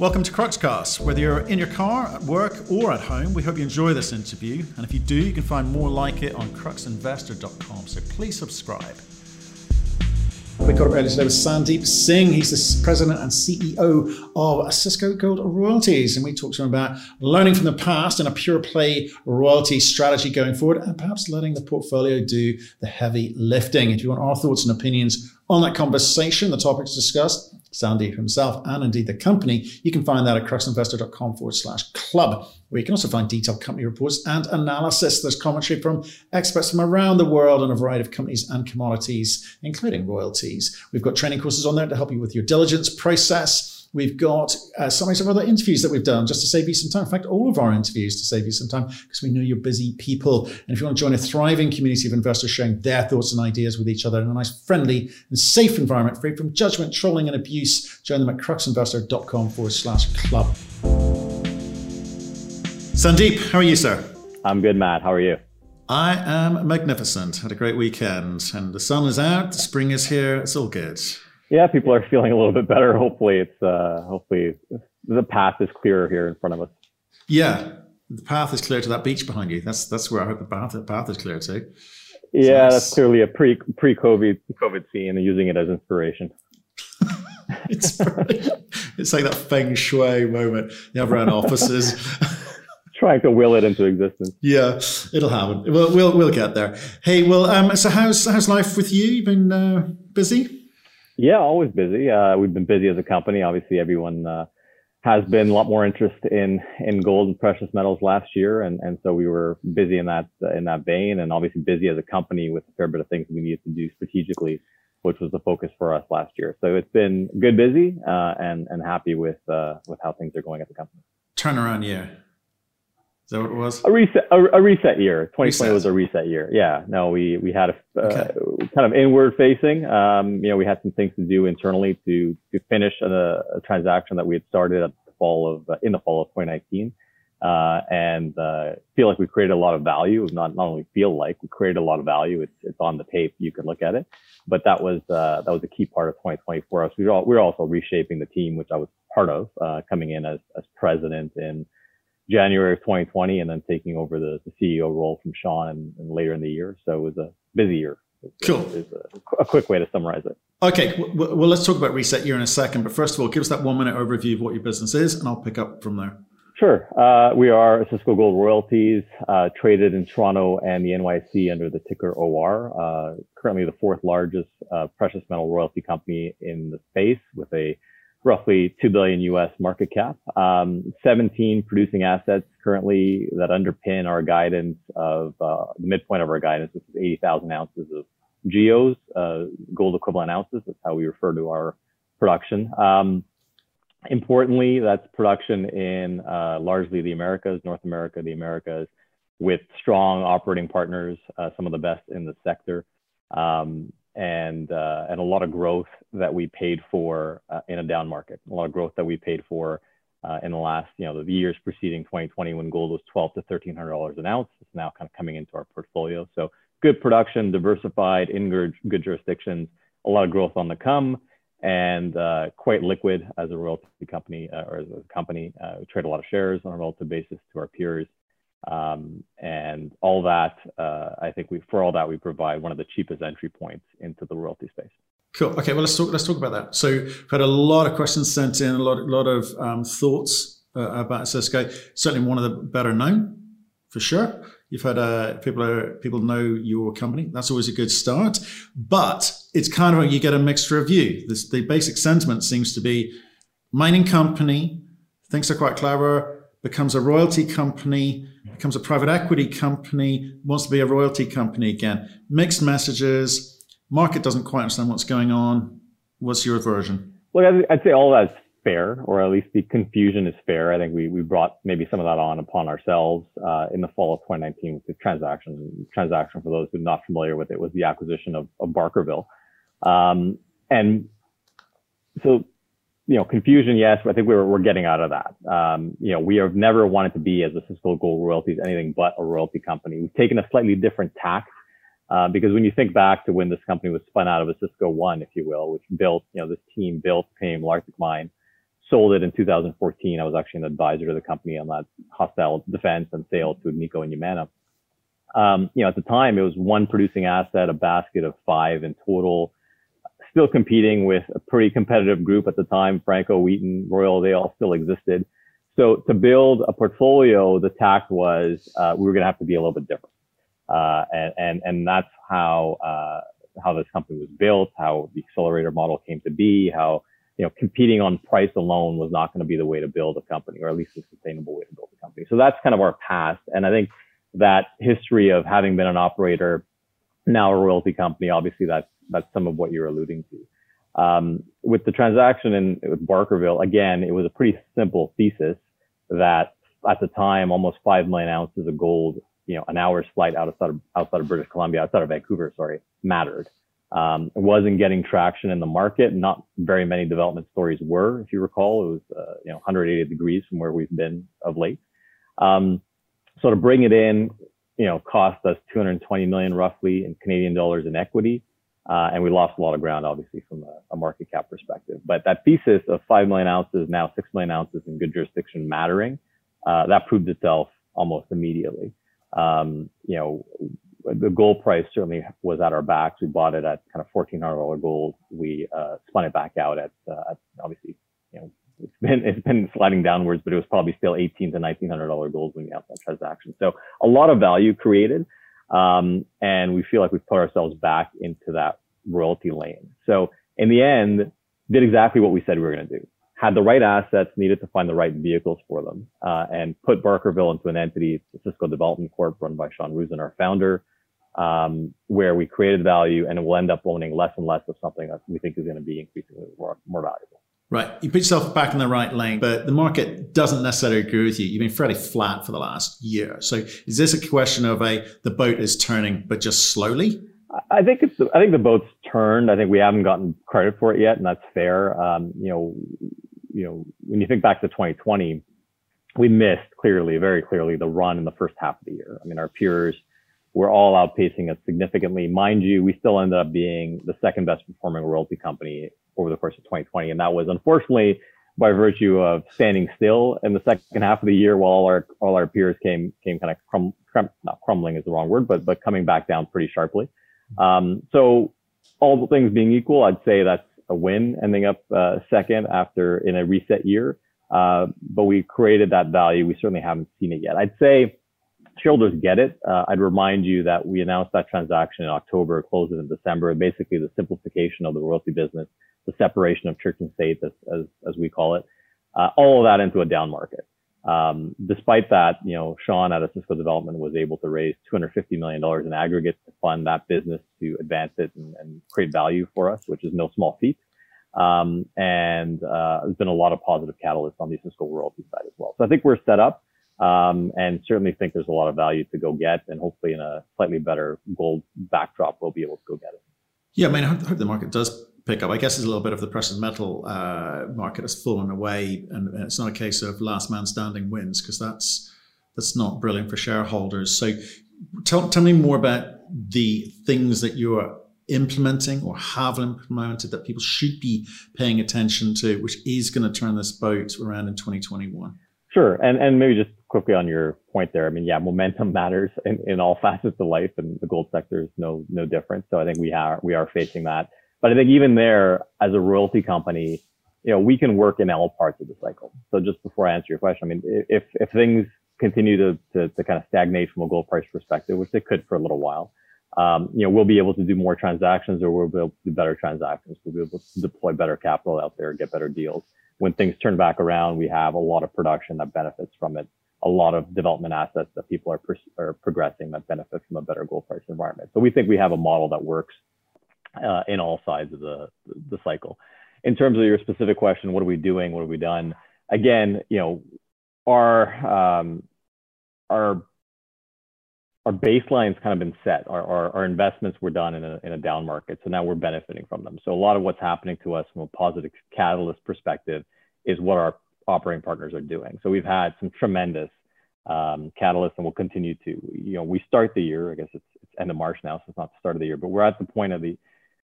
Welcome to Cruxcast. Whether you're in your car, at work, or at home, we hope you enjoy this interview. And if you do, you can find more like it on cruxinvestor.com. So please subscribe. We got up earlier today with Sandeep Singh. He's the president and CEO of Osisko Gold Royalties. And we talked to him about learning from the past and a pure play royalty strategy going forward, and perhaps letting the portfolio do the heavy lifting. If you want our thoughts and opinions on that conversation, the topics discussed, Sandeep himself, and indeed the company, you can find that at cruxinvestor.com forward slash club, where you can also find detailed company reports and analysis. There's commentary from experts from around the world on a variety of companies and commodities, including royalties. We've got training courses on there to help you with your diligence process We've got uh, summaries of other interviews that we've done just to save you some time. In fact, all of our interviews to save you some time because we know you're busy people. And if you want to join a thriving community of investors sharing their thoughts and ideas with each other in a nice, friendly, and safe environment, free from judgment, trolling, and abuse, join them at cruxinvestor.com forward slash club. Sandeep, how are you, sir? I'm good, Matt. How are you? I am magnificent. Had a great weekend, and the sun is out. The spring is here. It's all good yeah, people are feeling a little bit better. Hopefully, it's uh, hopefully the path is clearer here in front of us. Yeah, the path is clear to that beach behind you. That's that's where I hope the path the path is clear to. Yeah, that's clearly a pre pre COVID COVID scene and using it as inspiration. it's it's like that feng shui moment. You have around offices. Trying to will it into existence. Yeah, it'll happen. We'll we'll we'll get there. Hey, well, um, so how's how's life with you? You've been uh, busy. Yeah, always busy. Uh, we've been busy as a company. Obviously, everyone uh, has been a lot more interest in in gold and precious metals last year, and and so we were busy in that in that vein, and obviously busy as a company with a fair bit of things we needed to do strategically, which was the focus for us last year. So it's been good, busy, uh, and and happy with uh, with how things are going at the company. Turnaround year. Is that what it was? A reset, a, a reset year. 2020 reset. was a reset year. Yeah. No, we we had a uh, okay. kind of inward facing. Um, you know, we had some things to do internally to to finish a, a transaction that we had started at the fall of uh, in the fall of 2019, uh, and uh, feel like we created a lot of value. Not not only feel like we created a lot of value. It's it's on the tape. You can look at it. But that was uh, that was a key part of 2020 for us. We were all, we were also reshaping the team, which I was part of, uh, coming in as as president in January of 2020 and then taking over the, the CEO role from Sean and, and, later in the year. So it was a busy year. Cool. Is a, a, quick way to summarize it. Okay. Well, well, let's talk about reset year in a second. But first of all, give us that one minute overview of what your business is, and I'll pick up from there. Sure. Uh, we are Osisko Gold Royalties, uh, traded in Toronto and the NYSE under the ticker OR. Uh, currently, the fourth largest uh, precious metal royalty company in the space, with a roughly 2 billion US market cap. Um, 17 producing assets currently that underpin our guidance of uh, the midpoint of our guidance, which is 80,000 ounces of GEOs, uh, gold equivalent ounces. That's how we refer to our production. Um, importantly, that's production in uh, largely the Americas, North America, the Americas, with strong operating partners, uh, some of the best in the sector. Um, and uh, and a lot of growth that we paid for uh, in a down market. A lot of growth that we paid for uh, in the last, you know, the years preceding 2020 when gold was 12 to 1300 dollars an ounce. It's now kind of coming into our portfolio. So good production, diversified in good, good jurisdictions, a lot of growth on the come, and uh, quite liquid as a royalty company uh, or as a company. Uh, we trade a lot of shares on a relative basis to our peers. Um, and all that, uh, I think we, for all that, we provide one of the cheapest entry points into the royalty space. Cool. Okay. Well, let's talk. Let's talk about that. So, we've had a lot of questions sent in, a lot, lot of um, thoughts uh, about Osisko. Certainly, one of the better known, for sure. You've had uh, people are people know your company. That's always a good start. But it's kind of like you get a mixed review. This, the basic sentiment seems to be mining company thinks they're quite clever, becomes a royalty company becomes a private equity company, wants to be a royalty company again. Mixed messages. Market doesn't quite understand what's going on. What's your version? Well, I'd say all that's fair, or at least the confusion is fair. I think we, we brought maybe some of that on upon ourselves uh, in the fall of 2019 with the transaction. Transaction, for those who are not familiar with it, was the acquisition of, of Barkerville. Um, and so you know, confusion, yes, but I think we're, we're getting out of that. Um, you know, we have never wanted to be as Osisko Gold Royalties anything but a royalty company. We've taken a slightly different tack, uh, because when you think back to when this company was spun out of Osisko One, if you will, which built, you know, this team built, came Malartic Mine, sold it in 2014. I was actually an advisor to the company on that hostile defense and sale to Agnico and Yamana. Um, you know, at the time, it was one producing asset, a basket of five in total. Still competing with a pretty competitive group at the time. Franco, Wheaton, Royal, they all still existed. So to build a portfolio, the tact was uh, we were going to have to be a little bit different, uh, and and and that's how uh, how this company was built, how the accelerator model came to be, how you know competing on price alone was not going to be the way to build a company, or at least a sustainable way to build a company. So that's kind of our past, and I think that history of having been an operator, now a royalty company, obviously that's that's some of what you're alluding to. Um, with the transaction in with Barkerville, again, it was a pretty simple thesis that at the time, almost five million ounces of gold, you know, an hour's flight outside of outside of British Columbia, outside of Vancouver, sorry, mattered. Um, it wasn't getting traction in the market. Not very many development stories were, if you recall. It was, uh, you know, 180 degrees from where we've been of late. Um, so to bring it in, you know, cost us 220 million roughly in Canadian dollars in equity. Uh, and we lost a lot of ground, obviously, from a, a, market cap perspective. But that thesis of 5 million ounces, now 6 million ounces in good jurisdiction mattering, uh, that proved itself almost immediately. Um, you know, the gold price certainly was at our backs. We bought it at kind of $1,400 gold. We uh, spun it back out at, uh, at, obviously, you know, it's been it's been sliding downwards, but it was probably still eighteen to nineteen hundred dollar gold when we had that transaction. So a lot of value created. Um, and we feel like we've put ourselves back into that royalty lane. So in the end, did exactly what we said we were going to do. Had the right assets, needed to find the right vehicles for them, uh, and put Barkerville into an entity, Osisko Development Corp, run by Sean Roosen, our founder, um, where we created value and we'll end up owning less and less of something that we think is going to be increasingly more, more valuable. Right. You put yourself back in the right lane, but the market doesn't necessarily agree with you. You've been fairly flat for the last year. So is this a question of a the boat is turning, but just slowly? I think it's I think the boat's turned. I think we haven't gotten credit for it yet, and that's fair. Um, you know, you know, when you think back to 2020, we missed clearly, very clearly, the run in the first half of the year. I mean, our peers were all outpacing us significantly. Mind you, we still ended up being the second best performing royalty company over the course of 2020. And that was unfortunately by virtue of standing still in the second half of the year while all our, all our peers came, came kind of crum, crum, not crumbling is the wrong word, but, but coming back down pretty sharply. Um, so all things being equal, I'd say that's a win ending up uh, second after in a reset year. Uh, but we created that value. We certainly haven't seen it yet. I'd say shareholders get it. Uh, I'd remind you that we announced that transaction in October, closed in December. Basically, the simplification of the royalty business the separation of church and state, as, as, as we call it, uh, all of that into a down market. Um, despite that, you know, Sean at Osisko Development was able to raise $250 million in aggregate to fund that business to advance it and, and create value for us, which is no small feat. Um, and uh, there's been a lot of positive catalysts on the Osisko royalty side as well. So I think we're set up um, and certainly think there's a lot of value to go get. And hopefully in a slightly better gold backdrop, we'll be able to go get it. Yeah, I mean, I hope the market does pick up. I guess there's a little bit of the precious metal uh, market has fallen away, and it's not a case of last man standing wins because that's that's not brilliant for shareholders. So, tell tell me more about the things that you are implementing or have implemented that people should be paying attention to, which is going to turn this boat around in 2021. Sure, and and maybe just quickly on your point there. I mean, yeah, momentum matters in, in all facets of life, and the gold sector is no no different. So I think we are we are facing that. But I think even there, as a royalty company, you know, we can work in all parts of the cycle. So just before I answer your question, I mean, if, if things continue to, to, to kind of stagnate from a gold price perspective, which they could for a little while, um, you know, we'll be able to do more transactions or we'll be able to do better transactions. We'll be able to deploy better capital out there, get better deals. When things turn back around, we have a lot of production that benefits from it, a lot of development assets that people are, are progressing that benefit from a better gold price environment. So we think we have a model that works uh, in all sides of the, the cycle. In terms of your specific question, what are we doing? What have we done? Again, you know, our um, our our baseline's kind of been set. Our, our, our, investments were done in a, in a down market. So now we're benefiting from them. So a lot of what's happening to us from a positive catalyst perspective is what our operating partners are doing. So we've had some tremendous um, catalysts and we'll continue to, you know, we start the year, I guess it's, it's end of March now, so it's not the start of the year, but we're at the point of the,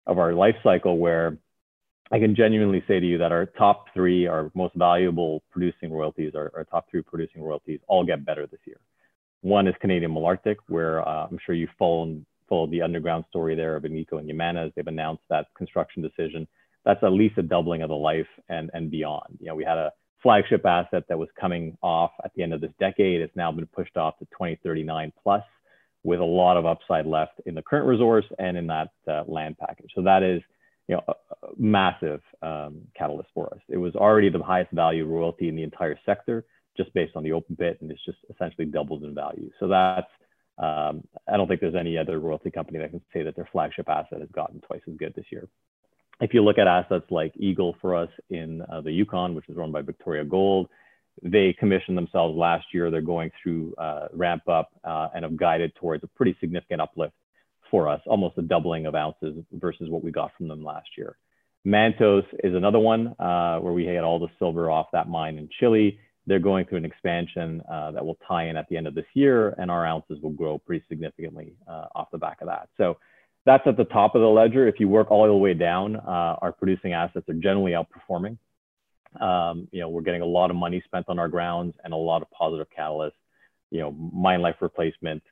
of our life cycle where I can genuinely say to you that our top three, our most valuable producing royalties, our, our top three producing royalties, all get better this year. One is Canadian Malartic, where uh, I'm sure you've followed, followed the underground story there of Agnico and Yamana. They've announced that construction decision. That's at least a doubling of the life and, and beyond. You know, we had a flagship asset that was coming off at the end of this decade. It's now been pushed off to 2039 plus with a lot of upside left in the current resource and in that uh, land package. So that is you know, a, massive um, catalyst for us. It was already the highest value royalty in the entire sector, just based on the open pit, and it's just essentially doubled in value. So that's um, I don't think there's any other royalty company that can say that their flagship asset has gotten twice as good this year. If you look at assets like Eagle for us in uh, the Yukon, which is run by Victoria Gold, they commissioned themselves last year. They're going through uh, ramp up uh, and have guided towards a pretty significant uplift for us, almost a doubling of ounces versus what we got from them last year. Mantos is another one uh, where we had all the silver off that mine in Chile. They're going through an expansion uh, that will tie in at the end of this year, and our ounces will grow pretty significantly uh, off the back of that. So that's at the top of the ledger. If you work all the way down, uh, our producing assets are generally outperforming. Um, you know, we're getting a lot of money spent on our grounds and a lot of positive catalysts. You know, mine life replacement,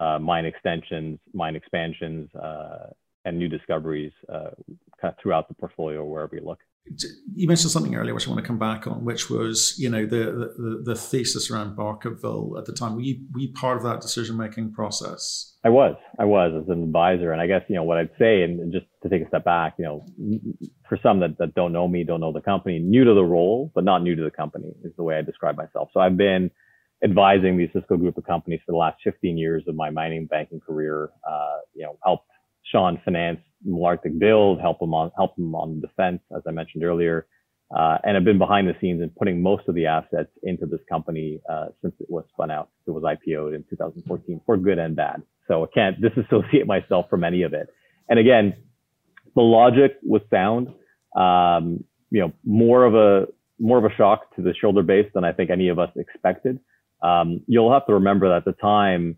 uh, mine extensions, mine expansions, uh, and new discoveries uh, kind of throughout the portfolio wherever you look. You mentioned something earlier, which I want to come back on, which was you know the the, the thesis around Barkerville at the time. Were you, were you part of that decision making process? I was, I was as an advisor, and I guess you know what I'd say, and just to take a step back, you know, for some that, that don't know me, don't know the company, new to the role, but not new to the company is the way I describe myself. So I've been advising the Osisko group of companies for the last 15 years of my mining banking career. Uh, you know, helped Sean finance Malartic build, help him on help him on defense, as I mentioned earlier, uh, and I've been behind the scenes and putting most of the assets into this company uh, since it was spun out. It was IPO'd in 2014 for good and bad. So I can't disassociate myself from any of it. And again, the logic was sound. Um, you know, more of a more of a shock to the shoulder base than I think any of us expected. Um, you'll have to remember that at the time,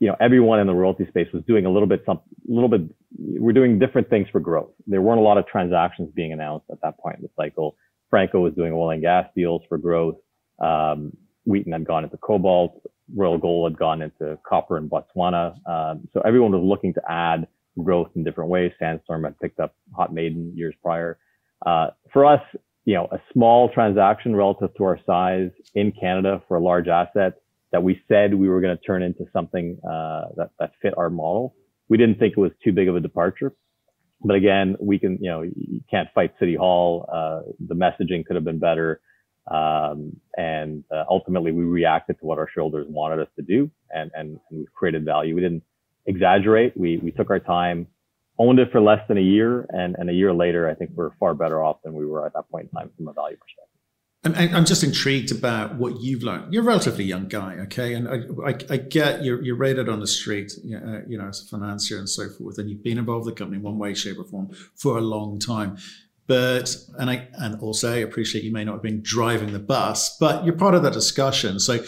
you know, everyone in the royalty space was doing a little bit, some, little bit, we're doing different things for growth. There weren't a lot of transactions being announced at that point in the cycle. Franco was doing oil and gas deals for growth. Um, Wheaton had gone into cobalt. Royal Gold had gone into copper in Botswana. Um, so everyone was looking to add growth in different ways. Sandstorm had picked up Hod Maden years prior. Uh, for us, you know, a small transaction relative to our size in Canada for a large asset that we said we were going to turn into something uh, that, that fit our model. We didn't think it was too big of a departure. But again, we can, you know, you can't fight City Hall. Uh, the messaging could have been better. Um, and uh, ultimately, we reacted to what our shareholders wanted us to do, and, and, and we created value. We didn't exaggerate. We, we took our time owned it for less than a year, and, and a year later, I think we're far better off than we were at that point in time from a value perspective. And I'm just intrigued about what you've learned. You're a relatively young guy, okay? And I, I, I get you're, you're rated on the street, uh, you know, as a financier and so forth, and you've been involved with the company in one way, shape, or form for a long time. But and I and also I appreciate you may not have been driving the bus, but you're part of that discussion. So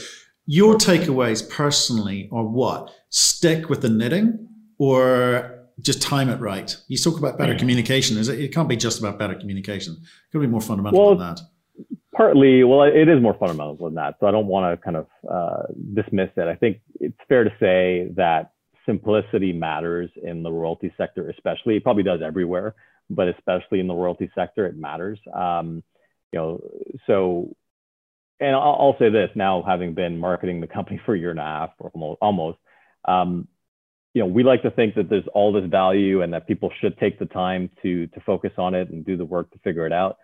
your takeaways personally are what? Stick with the knitting or just time it right. You talk about better communication. Is it? It can't be just about better communication. It could be more fundamental well, than that. Partly, well, it is more fundamental than that. So I don't want to kind of uh, dismiss it. I think it's fair to say that simplicity matters in the royalty sector, especially. It probably does everywhere, but especially in the royalty sector, it matters. Um, you know, so and I'll, I'll, say this now, having been marketing the company for a year and a half, or almost, almost um, you know, we like to think that there's all this value and that people should take the time to to focus on it and do the work to figure it out.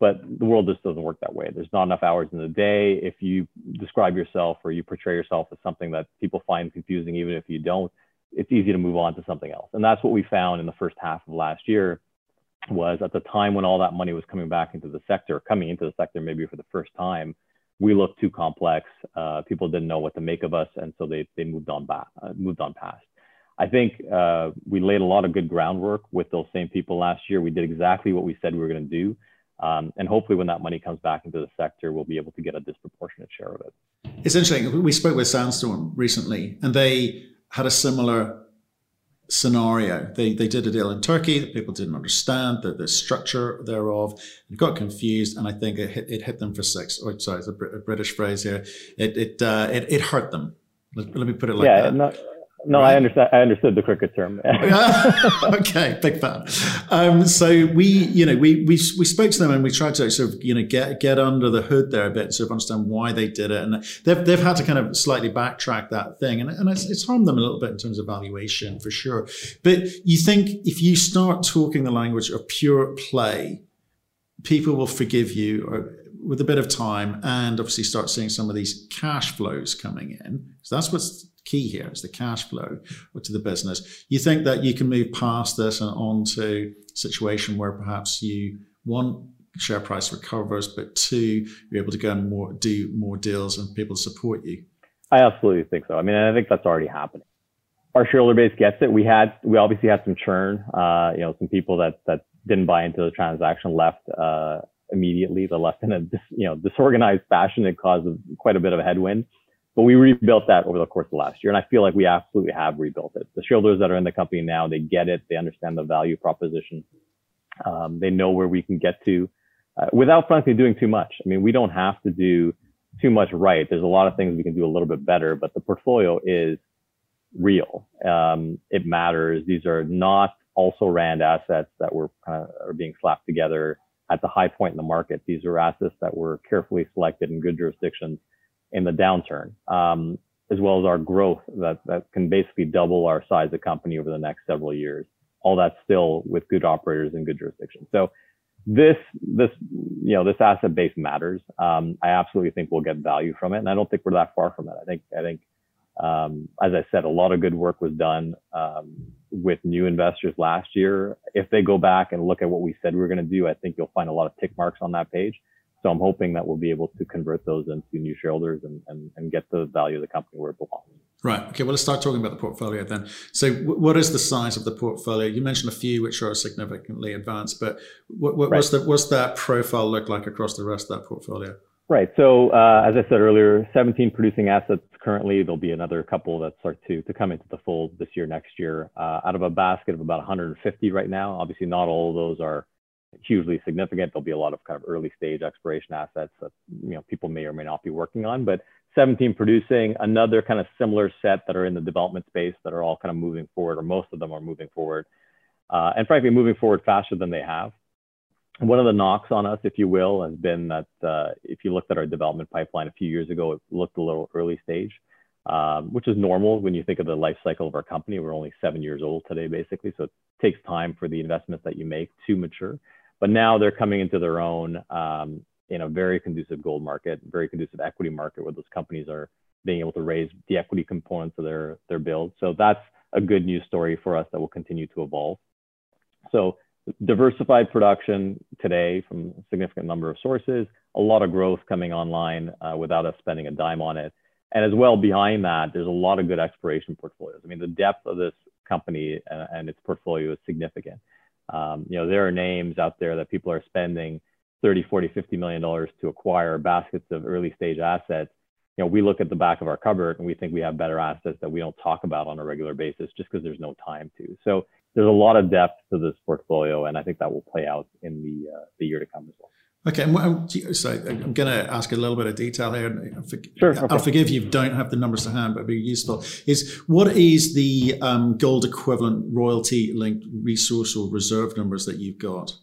But the world just doesn't work that way. There's not enough hours in the day. If you describe yourself or you portray yourself as something that people find confusing, even if you don't, it's easy to move on to something else. And that's what we found in the first half of last year was at the time when all that money was coming back into the sector, coming into the sector maybe for the first time, we looked too complex. Uh, people didn't know what to make of us, and so they they moved on back, uh, moved on past. I think uh, we laid a lot of good groundwork with those same people last year. We did exactly what we said we were going to do. Um, and hopefully, when that money comes back into the sector, we'll be able to get a disproportionate share of it. It's interesting. We spoke with Sandstorm recently, and they had a similar scenario. They, they did a deal in Turkey that people didn't understand the, the structure thereof and got confused. And I think it hit, it hit them for six. Or sorry, it's a, British phrase here. It it, uh, it it hurt them. Let, let, me put it like yeah, that. No, no, right? I understand. I understood the cricket term. okay, big fan. Um, so we, you know, we we we spoke to them and we tried to sort of, you know, get get under the hood there a bit, sort of understand why they did it, and they've they've had to kind of slightly backtrack that thing, and and it's, it's harmed them a little bit in terms of valuation for sure. But you think if you start talking the language of pure play, people will forgive you or, with a bit of time, and obviously start seeing some of these cash flows coming in. So that's what's key here is the cash flow to the business. You think that you can move past this and on to a situation where perhaps you one share price recovers, but two you're able to go and more do more deals and people support you. I absolutely think so. I mean, I think that's already happening. Our shareholder base gets it. We had we obviously had some churn. Uh, you know, some people that that didn't buy into the transaction left uh, immediately. They left in a you know disorganized fashion. It caused quite a bit of a headwind. But we rebuilt that over the course of last year. And I feel like we absolutely have rebuilt it. The shareholders that are in the company now, they get it. They understand the value proposition. Um, they know where we can get to uh, without frankly doing too much. I mean, we don't have to do too much right. There's a lot of things we can do a little bit better, but the portfolio is real. Um, it matters. These are not also ran assets that were kind of are being slapped together at the high point in the market. These are assets that were carefully selected in good jurisdictions in the downturn, um, as well as our growth that, that can basically double our size of company over the next several years. All that's still with good operators and good jurisdictions. So this, this, you know, this asset base matters. Um, I absolutely think we'll get value from it. And I don't think we're that far from it. I think, I think, um, as I said, a lot of good work was done, um, with new investors last year. If they go back and look at what we said we were going to do, I think you'll find a lot of tick marks on that page. So I'm hoping that we'll be able to convert those into new shareholders and, and, and get the value of the company where it belongs. Right. Okay. Well, let's start talking about the portfolio then. So, w- what is the size of the portfolio? You mentioned a few which are significantly advanced, but what, what, right. what's, the, what's that profile look like across the rest of that portfolio? Right. So, uh, as I said earlier, 17 producing assets currently. There'll be another couple that start to, to come into the fold this year, next year, uh, out of a basket of about 150 right now. Obviously, not all of those are hugely significant. There'll be a lot of kind of early stage exploration assets that you know people may or may not be working on, but 17 producing, another kind of similar set that are in the development space that are all kind of moving forward, or most of them are moving forward, uh, and frankly moving forward faster than they have. One of the knocks on us, if you will, has been that uh, if you looked at our development pipeline a few years ago, it looked a little early stage, um, which is normal when you think of the life cycle of our company. We're only seven years old today, basically, so it takes time for the investments that you make to mature. But now they're coming into their own um, in a very conducive gold market, very conducive equity market where those companies are being able to raise the equity components of their, their build. So that's a good news story for us that will continue to evolve. So diversified production today from a significant number of sources, a lot of growth coming online uh, without us spending a dime on it. And as well behind that, there's a lot of good exploration portfolios. I mean, the depth of this company and, and its portfolio is significant. Um, you know, there are names out there that people are spending 30, 40, 50 million dollars to acquire baskets of early stage assets. You know, we look at the back of our cupboard and we think we have better assets that we don't talk about on a regular basis just because there's no time to. So there's a lot of depth to this portfolio, and I think that will play out in the uh, the year to come as well. Okay, and so I'm going to ask a little bit of detail here. Sure. Okay. I'll forgive you if you don't have the numbers to hand, but it'd be useful. Is what is the um, gold equivalent royalty linked resource or reserve numbers that you've got?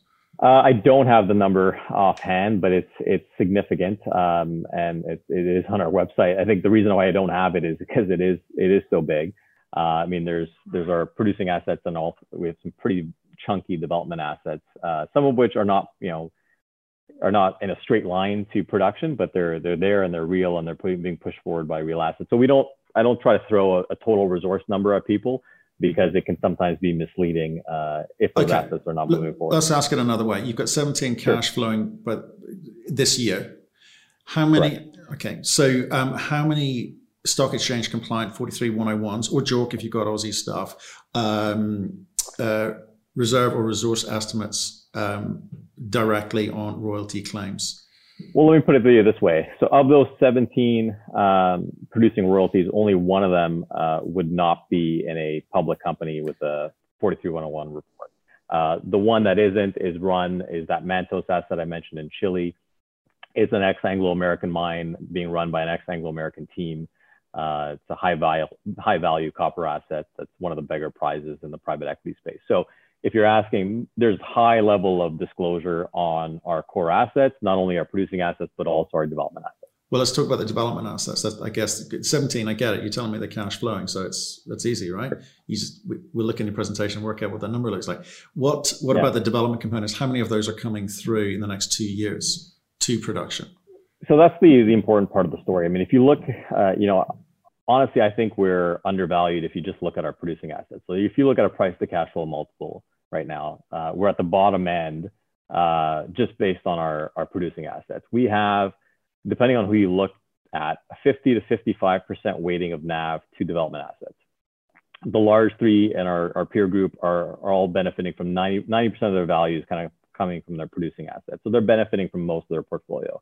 Uh, I don't have the number offhand, but it's it's significant, um, and it, it is on our website. I think the reason why I don't have it is because it is it is so big. Uh, I mean, there's there's our producing assets and all. We have some pretty chunky development assets, uh, some of which are not you know are not in a straight line to production, but they're they're there and they're real and they're being pushed forward by real assets. So we don't I don't try to throw a, a total resource number at people because it can sometimes be misleading uh, if those okay. assets are not moving forward. Let's ask it another way. You've got 17 cash sure. flowing, but this year, how many? Right. Okay, so um, how many stock exchange compliant 43101s or JORC if you've got Aussie stuff, um, uh, reserve or resource estimates um, directly on royalty claims? Well, let me put it to you this way. So, of those 17 um, producing royalties, only one of them uh, would not be in a public company with a 43101 report. Uh, the one that isn't is run is that Mantos asset I mentioned in Chile. It's an ex-Anglo-American mine being run by an ex-Anglo-American team. Uh, it's a high value, high value copper asset. That's one of the bigger prizes in the private equity space. So if you're asking, there's high level of disclosure on our core assets, not only our producing assets, but also our development assets. Well, let's talk about the development assets. That's, I guess 17. I get it. You're telling me they're cash flowing, so it's that's easy, right? You just we, we'll look in your presentation and work out what that number looks like. What what yeah. about the development components? How many of those are coming through in the next two years to production? So that's the the important part of the story. I mean, if you look, uh, you know, honestly, I think we're undervalued if you just look at our producing assets. So if you look at a price to cash flow multiple right now, uh, we're at the bottom end uh, just based on our our producing assets. We have depending on who you look at, a 50 to 55% weighting of NAV to development assets. The large three and our, our peer group are, are all benefiting from 90, 90% of their values kind of coming from their producing assets. So they're benefiting from most of their portfolio.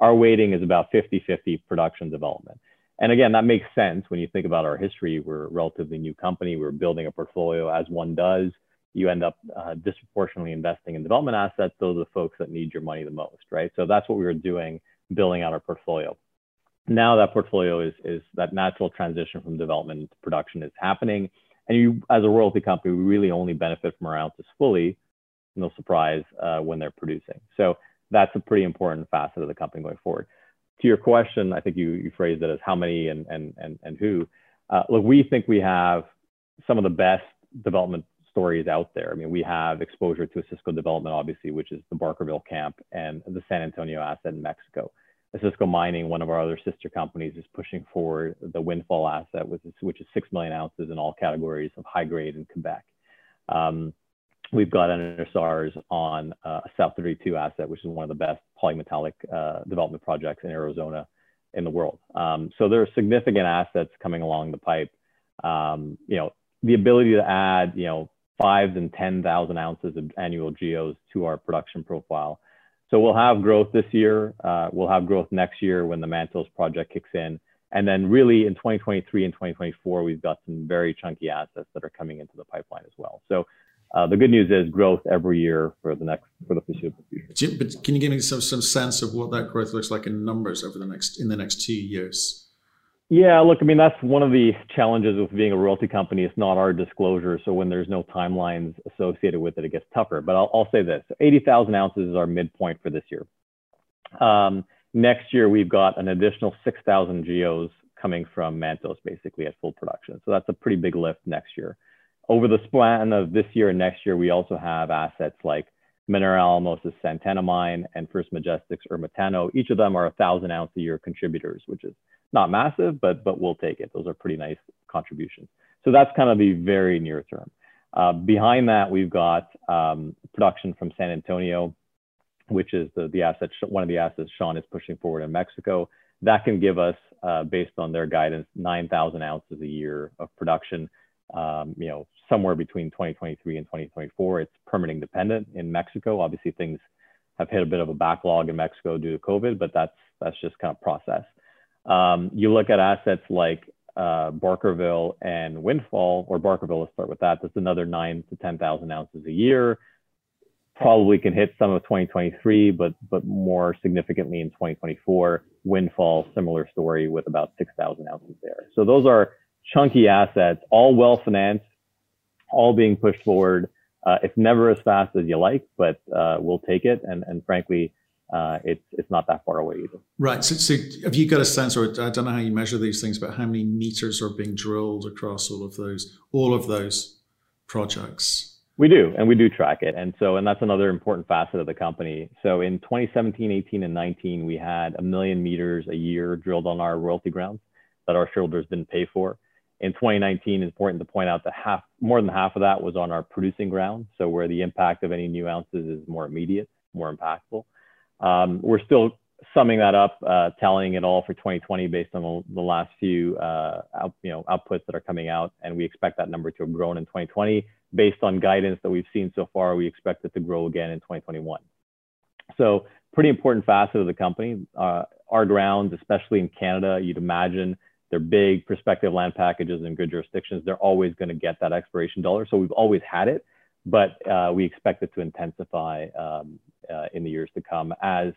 Our weighting is about 50 50 production development. And again, that makes sense when you think about our history. We're a relatively new company. We're building a portfolio as one does. You end up uh, disproportionately investing in development assets. Those are the folks that need your money the most, right? So that's what we were doing building out our portfolio. Now that portfolio is, is that natural transition from development to production is happening. And you, as a royalty company, we really only benefit from our ounces fully, no surprise, uh, when they're producing. So that's a pretty important facet of the company going forward. To your question, I think you, you phrased it as how many and, and, and, and who. Uh, look, we think we have some of the best development stories out there. I mean, we have exposure to Osisko development, obviously, which is the Barkerville camp and the San Antonio asset in Mexico. Osisko Mining, one of our other sister companies, is pushing forward the Windfall asset, which is, which is 6 million ounces in all categories of high grade in Quebec. Um, we've got NSRs on uh, a South 32 asset, which is one of the best polymetallic uh, development projects in Arizona in the world. Um, so there are significant assets coming along the pipe. Um, you know, the ability to add, you know, five and 10,000 ounces of annual GEOs to our production profile. So we'll have growth this year. Uh, we'll have growth next year when the Mantos project kicks in. And then really in 2023 and 2024, we've got some very chunky assets that are coming into the pipeline as well. So uh, the good news is growth every year for the next for the foreseeable future. But can you give me some, some sense of what that growth looks like in numbers over the next in the next two years? Yeah, look, I mean, that's one of the challenges with being a royalty company. It's not our disclosure. So when there's no timelines associated with it, it gets tougher. But I'll, I'll say this 80,000 ounces is our midpoint for this year. Um, next year, we've got an additional 6,000 GEOs coming from Mantos basically at full production. So that's a pretty big lift next year. Over the span of this year and next year, we also have assets like Minera Alamos' Santana mine and First Majestic's Ermitaño. Each of them are a thousand ounce a year contributors, which is not massive, but but we'll take it. Those are pretty nice contributions. So that's kind of the very near term. Uh, behind that, we've got um, production from San Antonio, which is the the asset one of the assets Sean is pushing forward in Mexico. That can give us, uh, based on their guidance, 9,000 ounces a year of production. Um, you know, somewhere between 2023 and 2024. It's permitting dependent in Mexico. Obviously, things have hit a bit of a backlog in Mexico due to COVID, but that's that's just kind of process. Um, you look at assets like uh, Barkerville and Windfall, or Barkerville, let's start with that. That's another nine to 10,000 ounces a year. Probably can hit some of 2023, but but more significantly in 2024. Windfall, similar story with about 6,000 ounces there. So those are chunky assets, all well financed, all being pushed forward. Uh, it's never as fast as you like, but uh, we'll take it. And, and frankly, uh, it's it's not that far away either. Right. So, so, have you got a sense, or I don't know how you measure these things, but how many meters are being drilled across all of those all of those projects? We do, and we do track it. And so, and that's another important facet of the company. So in 2017, 18, and 19, we had a million meters a year drilled on our royalty grounds that our shareholders didn't pay for in 2019, it's important to point out that half, more than half of that was on our producing ground. So where the impact of any new ounces is more immediate, more impactful. Um, we're still summing that up, uh, tallying it all for 2020 based on the, last few uh, out, you know, outputs that are coming out. And we expect that number to have grown in 2020. Based on guidance that we've seen so far, we expect it to grow again in 2021. So pretty important facet of the company. Uh, our grounds, especially in Canada, you'd imagine they're big prospective land packages in good jurisdictions. They're always going to get that exploration dollar. So we've always had it, but uh, we expect it to intensify um, uh, in the years to come as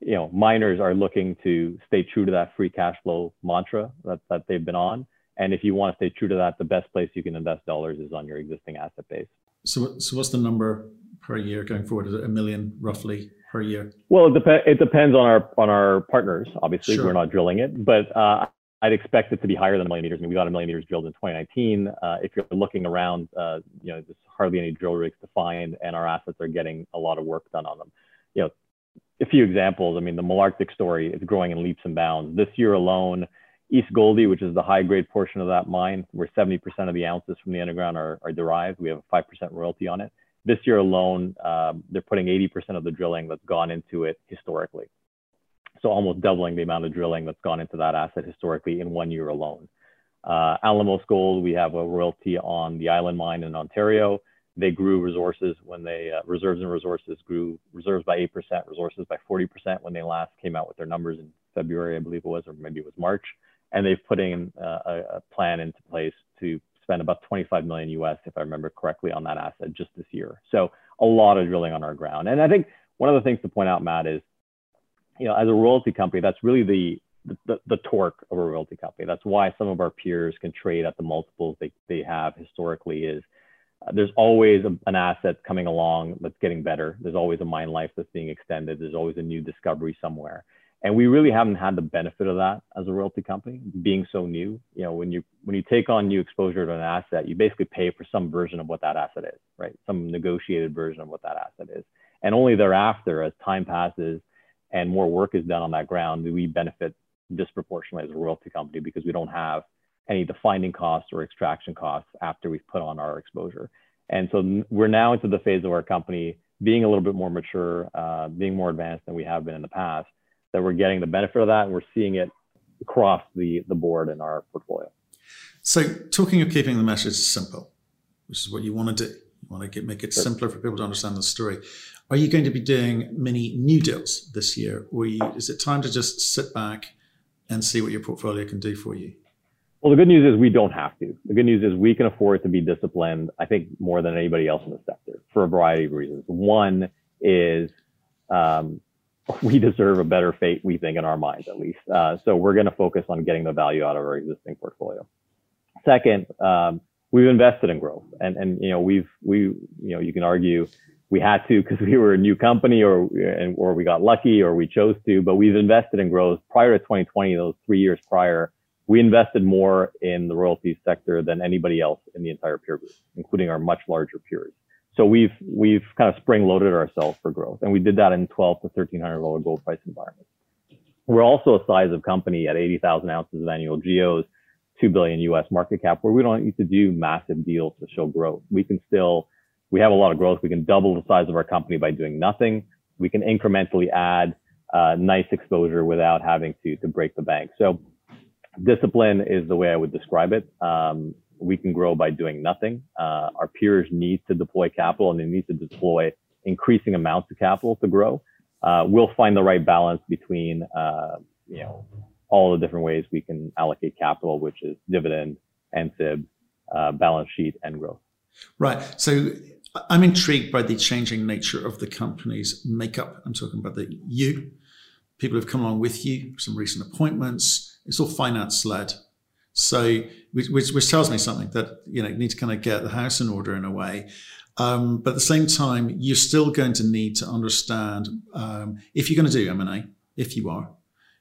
you know miners are looking to stay true to that free cash flow mantra that, that they've been on. And if you want to stay true to that, the best place you can invest dollars is on your existing asset base. So, so what's the number per year going forward? Is it a million roughly per year? Well, it, dep- it depends on our on our partners. Obviously, sure. we're not drilling it, but uh, I'd expect it to be higher than a million meters. I mean, we got a million meters drilled in 2019. Uh, if you're looking around, uh, you know, there's hardly any drill rigs to find, and our assets are getting a lot of work done on them. You know, a few examples. I mean, the Malartic story is growing in leaps and bounds. This year alone, East Gouldie, which is the high grade portion of that mine, where 70% of the ounces from the underground are, are derived, we have a 5% royalty on it. This year alone, um, they're putting 80% of the drilling that's gone into it historically. So almost doubling the amount of drilling that's gone into that asset historically in one year alone. Uh, Alamos Gold, we have a royalty on the Island Mine in Ontario. They grew resources when they, uh, reserves and resources grew reserves by 8%, resources by 40% when they last came out with their numbers in February, I believe it was, or maybe it was March and they've put in uh, a, a, plan into place to spend about 25 million US, if I remember correctly, on that asset just this year. So a lot of drilling on our ground. And I think one of the things to point out, Matt, is you know, as a royalty company, that's really the the, the torque of a royalty company. That's why some of our peers can trade at the multiples they, they have historically is uh, there's always a, an asset coming along that's getting better. There's always a mine life that's being extended. There's always a new discovery somewhere and we really haven't had the benefit of that as a royalty company being so new you know when you when you take on new exposure to an asset you basically pay for some version of what that asset is right some negotiated version of what that asset is and only thereafter as time passes and more work is done on that ground we benefit disproportionately as a royalty company because we don't have any defining costs or extraction costs after we've put on our exposure and so we're now into the phase of our company being a little bit more mature uh, being more advanced than we have been in the past that we're getting the benefit of that and we're seeing it across the, the board in our portfolio. So, talking of keeping the message simple, which is what you want to do, you want to get, make it sure. simpler for people to understand the story. Are you going to be doing many new deals this year, or is it time to just sit back and see what your portfolio can do for you? Well, the good news is we don't have to. The good news is we can afford to be disciplined, I think, more than anybody else in the sector for a variety of reasons. One is um, we deserve a better fate, we think, in our minds at least. Uh, so we're going to focus on getting the value out of our existing portfolio. Second, um, we've invested in growth, and and you know we've we you know you can argue we had to because we were a new company, or or we got lucky, or we chose to, but we've invested in growth prior to 2020. Those three years prior, we invested more in the royalties sector than anybody else in the entire peer group, including our much larger peers. So we've we've kind of spring loaded ourselves for growth, and we did that in 12 to 1300 dollar gold price environments. We're also a size of company at 80,000 ounces of annual geos, two billion US market cap, where we don't need to do massive deals to show growth. We can still we have a lot of growth. We can double the size of our company by doing nothing. We can incrementally add uh, nice exposure without having to to break the bank. So discipline is the way I would describe it. Um, we can grow by doing nothing. Uh, our peers need to deploy capital and they need to deploy increasing amounts of capital to grow. Uh, we'll find the right balance between, uh, you know, all the different ways we can allocate capital, which is dividend, NCIB, uh, balance sheet, and growth. Right. So I'm intrigued by the changing nature of the company's makeup. I'm talking about the you, people who've come along with you, some recent appointments. It's all finance led. So, which, which, tells me something that, you know, you need to kind of get the house in order in a way. Um, but at the same time, you're still going to need to understand um, if you're going to do M&A, if you are,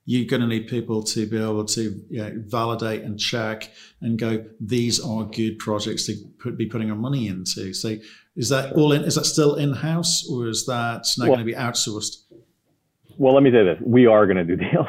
you're going to need people to be able to you know, validate and check and go, these are good projects to put, be putting our money into. So is that all in, is that still in-house or is that now well, going to be outsourced? well, let me say this: we are going to do deals,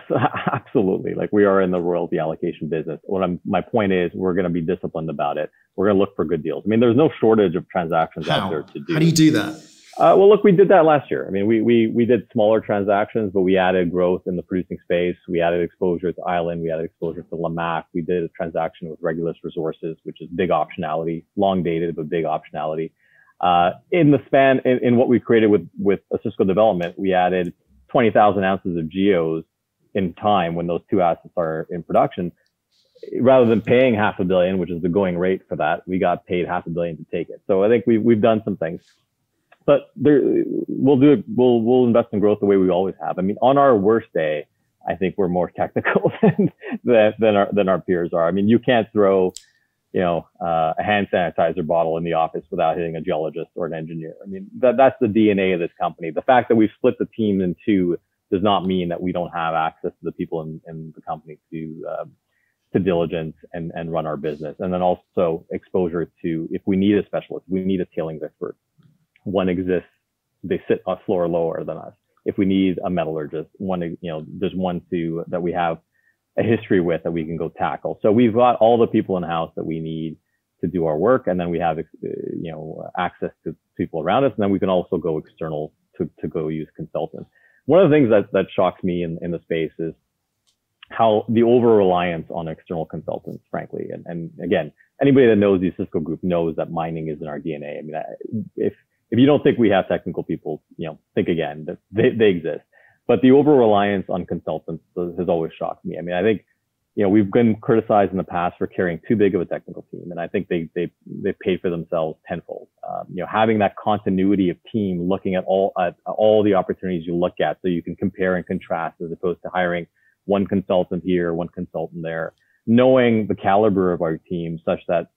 absolutely. Like we are in the royalty allocation business. What I'm, my point is, we're going to be disciplined about it. We're going to look for good deals. I mean, there's no shortage of transactions How? out there to do. How do you do that? Uh, well, look, we did that last year. I mean, we we we did smaller transactions, but we added growth in the producing space. We added exposure to Island. We added exposure to Lamaque. We did a transaction with Regulus Resources, which is big optionality, long dated but big optionality. Uh, in the span in, in what we created with with Osisko Development, we added 20,000 ounces of geos in time when those two assets are in production, rather than paying half a billion, which is the going rate for that, we got paid half a billion to take it. So I think we've, we've done some things, but there, we'll do it. We'll, we'll invest in growth the way we always have. I mean, on our worst day, I think we're more technical than, than, than our, than our peers are. I mean, you can't throw, you know, uh, a hand sanitizer bottle in the office without hitting a geologist or an engineer. I mean, that, that's the DNA of this company. The fact that we've split the team in two does not mean that we don't have access to the people in, in the company to, uh, to diligence and, and run our business. And then also exposure to, if we need a specialist, we need a tailings expert. One exists, they sit a floor lower than us. If we need a metallurgist, one, you know, there's one to that we have a history with that we can go tackle. So we've got all the people in house that we need to do our work. And then we have, you know, access to people around us. And then we can also go external to, to go use consultants. One of the things that, that shocks me in, in the space is how the over reliance on external consultants, frankly. And, and again, anybody that knows the Osisko group knows that mining is in our DNA. I mean, if, if you don't think we have technical people, you know, think again they, they exist. But the over reliance on consultants has always shocked me. I mean, I think, you know, we've been criticized in the past for carrying too big of a technical team, and I think they they they paid for themselves tenfold. Um, you know, having that continuity of team, looking at all at all the opportunities you look at, so you can compare and contrast, as opposed to hiring one consultant here, one consultant there. Knowing the caliber of our team, such that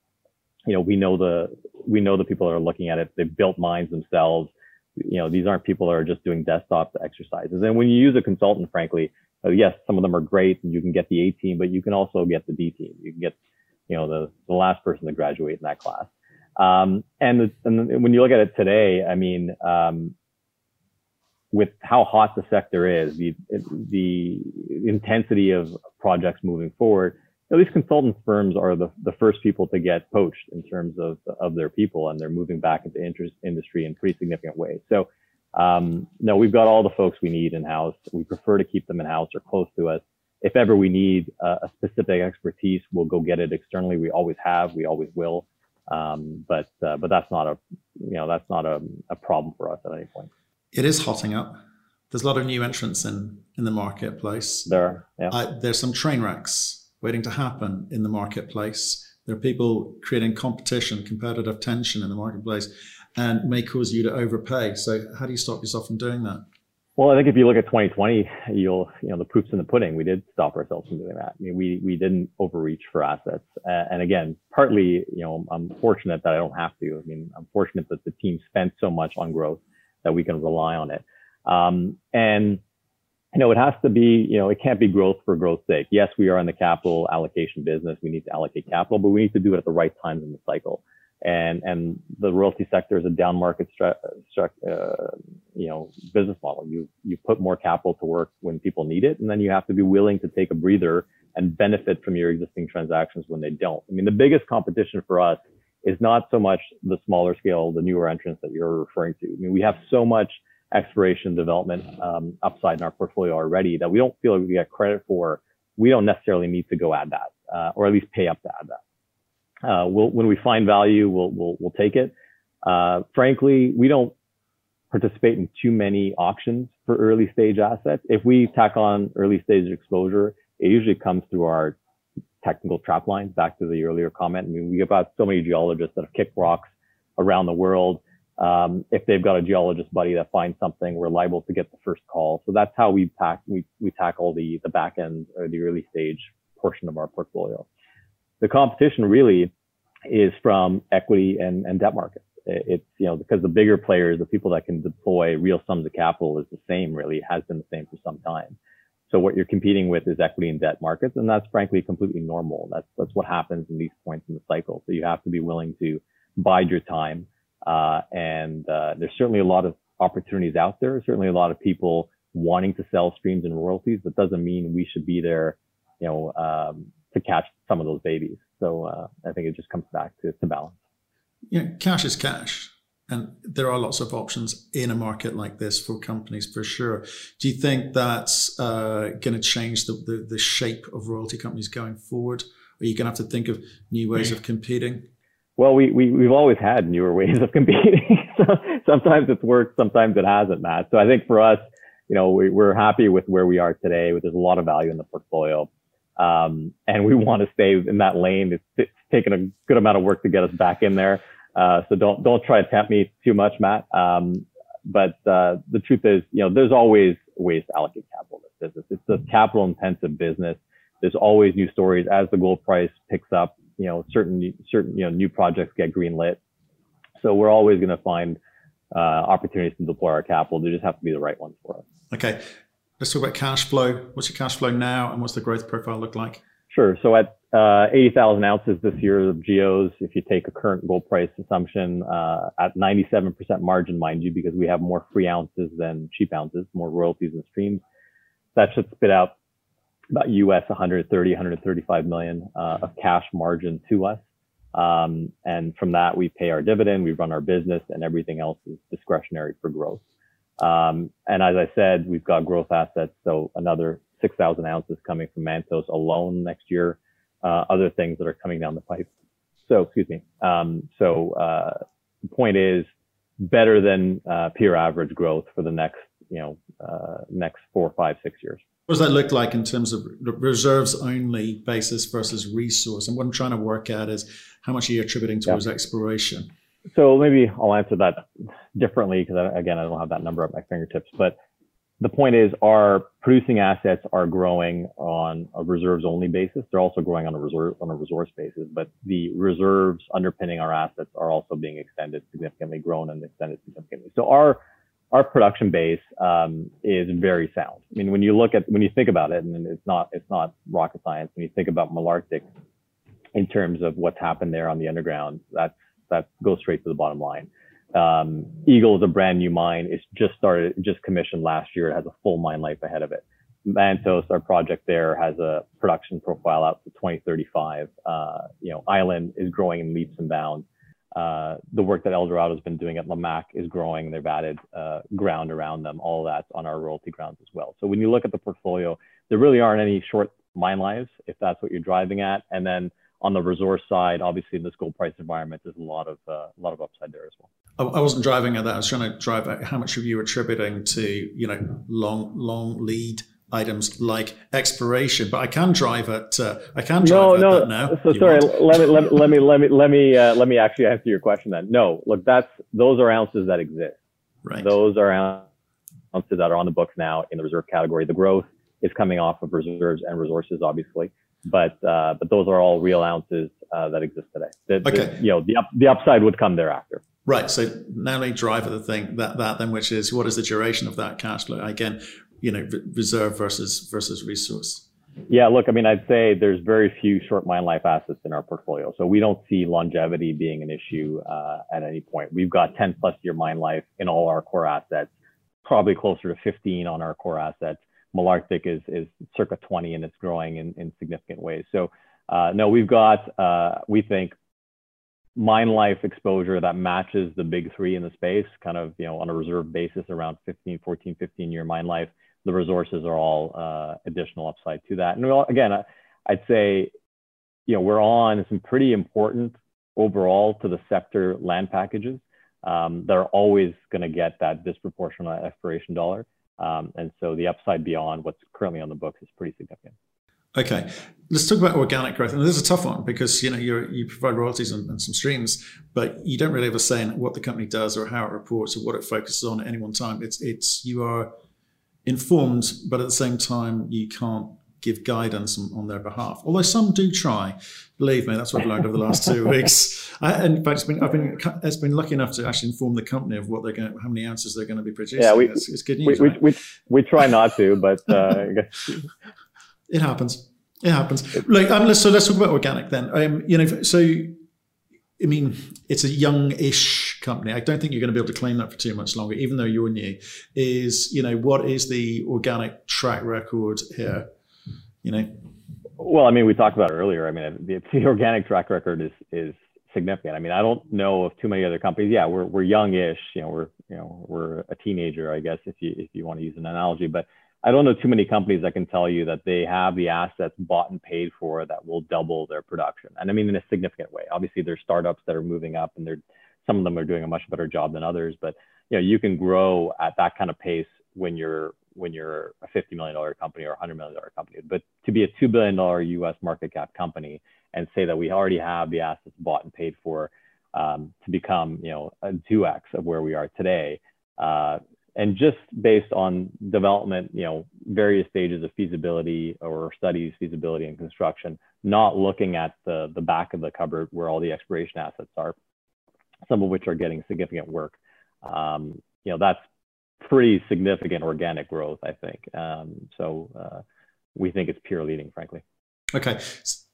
you know we know the we know the people that are looking at it. They've built mines themselves you know, these aren't people that are just doing desktop exercises. And when you use a consultant, frankly, uh, yes, some of them are great and you can get the A team, but you can also get the D team. You can get, you know, the, the last person to graduate in that class. Um, and, and when you look at it today, I mean, um, with how hot the sector is, the, the intensity of projects moving forward, know, these consultant firms are the, the first people to get poached in terms of, of their people, and they're moving back into interest industry in pretty significant ways. So, um, no, we've got all the folks we need in house. We prefer to keep them in house or close to us. If ever we need a, a specific expertise, we'll go get it externally. We always have, we always will. Um, but uh, but that's not a you know that's not a, a problem for us at any point. It is hotting up. There's a lot of new entrants in in the marketplace. There, yeah. Uh, there's some train wrecks waiting to happen in the marketplace. There are people creating competition, competitive tension in the marketplace, and may cause you to overpay. So, how do you stop yourself from doing that? Well, I think if you look at 2020, you'll, you know, the proof's in the pudding. We did stop ourselves from doing that. I mean, we, we didn't overreach for assets. Uh, and again, partly, you know, I'm fortunate that I don't have to. I mean, I'm fortunate that the team spent so much on growth that we can rely on it. Um, and you know, it has to be, you know, it can't be growth for growth's sake. Yes, we are in the capital allocation business. We need to allocate capital, but we need to do it at the right times in the cycle. And, and the royalty sector is a down market, uh, you know, business model. You, you put more capital to work when people need it. And then you have to be willing to take a breather and benefit from your existing transactions when they don't. I mean, the biggest competition for us is not so much the smaller scale, the newer entrants that you're referring to. I mean, we have so much exploration development um, upside in our portfolio already that we don't feel like we get credit for. We don't necessarily need to go add that, uh, or at least pay up to add that. Uh, we'll, when we find value, we'll, we'll, we'll take it. Uh, frankly, we don't participate in too many auctions for early stage assets. If we tack on early stage exposure, it usually comes through our technical trap lines. Back to the earlier comment. I mean, we have got so many geologists that have kicked rocks around the world um, if they've got a geologist buddy that finds something, we're liable to get the first call. So that's how we pack, we, we tackle the, the back end or the early stage portion of our portfolio. The competition really is from equity and, and debt markets. It's, you know, because the bigger players, the people that can deploy real sums of capital is the same, really, it has been the same for some time. So what you're competing with is equity and debt markets. And that's frankly completely normal. That's, that's what happens in these points in the cycle. So you have to be willing to bide your time uh, and uh, there's certainly a lot of opportunities out there. Certainly a lot of people wanting to sell streams and royalties. That doesn't mean we should be there, you know, um, to catch some of those babies. So uh, I think it just comes back to, to balance. Yeah, cash is cash. And there are lots of options in a market like this for companies for sure. Do you think that's uh, going to change the, the, the, shape of royalty companies going forward? Are you going to have to think of new ways of competing? Well, we, we, we've always had newer ways of competing. so sometimes it's worked, sometimes it hasn't, Matt. So I think for us, you know, we, we're happy with where we are today. There's a lot of value in the portfolio. Um, and we want to stay in that lane. It's, it's taken a good amount of work to get us back in there. Uh, so don't, don't try to tempt me too much, Matt. Um, but, uh, the truth is, you know, there's always ways to allocate capital in this business. It's a capital intensive business. There's always new stories as the gold price picks up, you know, certain, certain, you know, new projects get greenlit. So we're always going to find, uh, opportunities to deploy our capital. They just have to be the right ones for us. Okay. Let's talk about cash flow. What's your cash flow now and what's the growth profile look like? Sure. So at uh, 80,000 ounces this year of GEOs, if you take a current gold price assumption uh, at 97% margin, mind you, because we have more free ounces than cheap ounces, more royalties and streams, that should spit out about US 130, 135 million uh, of cash margin to us. Um, and from that, we pay our dividend, we run our business, and everything else is discretionary for growth. Um, and as I said, we've got growth assets. So another 6,000 ounces coming from Mantos alone next year. Uh, other things that are coming down the pipe. So, excuse me. Um, so, uh, the point is better than, uh, peer average growth for the next, you know, uh, next four, five, six years. What does that look like in terms of reserves only basis versus resource? And what I'm trying to work out is how much are you attributing towards yep. exploration? So maybe I'll answer that differently because again, I don't have that number at my fingertips. But the point is, our producing assets are growing on a reserves only basis. They're also growing on a reserve on a resource basis, but the reserves underpinning our assets are also being extended significantly, grown and extended significantly. So our our production base um, is very sound. I mean, when you look at when you think about it, and it's not it's not rocket science. When you think about Malartic, in terms of what's happened there on the underground, that's that goes straight to the bottom line. Um, Eagle is a brand new mine. It's just started, just commissioned last year. It has a full mine life ahead of it. Mantos, our project there, has a production profile out to 2035. Uh, you know, Island is growing in leaps and bounds. Uh, the work that Eldorado has been doing at Lamaque is growing. They've added uh, ground around them. All that's on our royalty grounds as well. So when you look at the portfolio, there really aren't any short mine lives if that's what you're driving at. And then on the resource side, obviously in this gold price environment, there's a lot of uh, a lot of upside there as well. I wasn't driving at that. I was trying to drive at how much of you attributing to you know long long lead items like exploration, but I can drive at uh, I can drive no, no. now. So sorry, let me, let me let me let me let me uh, let me actually answer your question then. No, look, that's those are ounces that exist. Right. Those are ounces that are on the books now in the reserve category. The growth is coming off of reserves and resources, obviously but uh, but those are all real ounces uh, that exist today. The, okay. The, you know, the up, the upside would come thereafter. Right. So now they drive at the thing that that then, which is what is the duration of that cash flow? Again, you know, reserve versus versus resource. Yeah, look, I mean, I'd say there's very few short mine life assets in our portfolio, so we don't see longevity being an issue uh, at any point. We've got 10 plus year mine life in all our core assets, probably closer to 15 on our core assets. Malartic is is circa 20 and it's growing in, in significant ways. So uh, no, we've got uh, we think mine life exposure that matches the big three in the space, kind of you know on a reserve basis around 15, 14, 15 year mine life. The resources are all uh, additional upside to that. And we'll, again, I'd say you know we're on some pretty important overall to the sector land packages. Um, they're always going to get that disproportionate exploration dollar. Um, and so the upside beyond what's currently on the books is pretty significant. Okay, let's talk about organic growth. And this is a tough one because you know you provide royalties and, and, some streams, but you don't really have a say in what the company does or how it reports or what it focuses on at any one time. It's it's you are informed, but at the same time you can't give guidance on, on, their behalf. Although some do try. Believe me, that's what I've learned over the last two weeks. I, in fact, it's been, I've been it's been lucky enough to actually inform the company of what they're going, how many ounces they're going to be producing. Yeah, we, it's, it's good news. We, right? we, we, we, try not to, but uh, it happens. It happens. Like, um, let's, so let's talk about organic then. Um, you know, so I mean, it's a young-ish company. I don't think you're going to be able to claim that for too much longer, even though you're new. Is you know what is the organic track record here? you know? Well, I mean, we talked about earlier. I mean, the, the organic track record is is significant. I mean, I don't know of too many other companies. Yeah, we're we're youngish. You know, we're you know we're a teenager, I guess, if you if you want to use an analogy. But I don't know too many companies that can tell you that they have the assets bought and paid for that will double their production. And I mean, in a significant way. Obviously, there's startups that are moving up, and they're some of them are doing a much better job than others. But you know, you can grow at that kind of pace when you're when you're a $50 million company or a $100 million company. But to be a $2 billion US market cap company and say that we already have the assets bought and paid for um, to become, you know, a 2x of where we are today. Uh, and just based on development, you know, various stages of feasibility or studies, feasibility and construction, not looking at the, the back of the cupboard where all the exploration assets are, some of which are getting significant work. Um, you know, that's pretty significant organic growth, I think. Um, so uh, we think it's peer leading, frankly. Okay.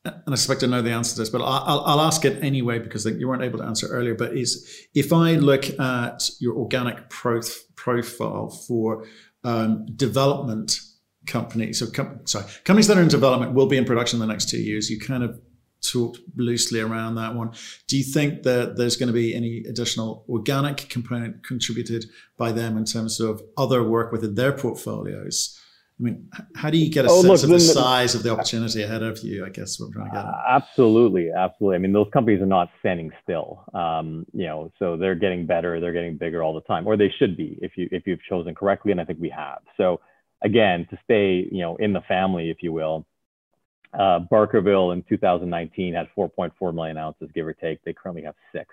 And I suspect I know the answer to this, but I'll, I'll ask it anyway because you weren't able to answer earlier. But is if I look at your organic pro- profile for um, development companies, so com- sorry, companies that are in development will be in production in the next two years. You kind of talked loosely around that one. Do you think that there's going to be any additional organic component contributed by them in terms of other work within their portfolios? I mean, how do you get a oh, sense look, of the, size of the opportunity ahead of you? I guess what I'm trying to get at. Absolutely, absolutely. I mean, those companies are not standing still. Um, you know, so they're getting better, they're getting bigger all the time, or they should be if you if you've chosen correctly, and I think we have. So again, to stay, you know, in the family, if you will, uh, Barkerville in 2019 had 4.4 million ounces, give or take. They currently have six.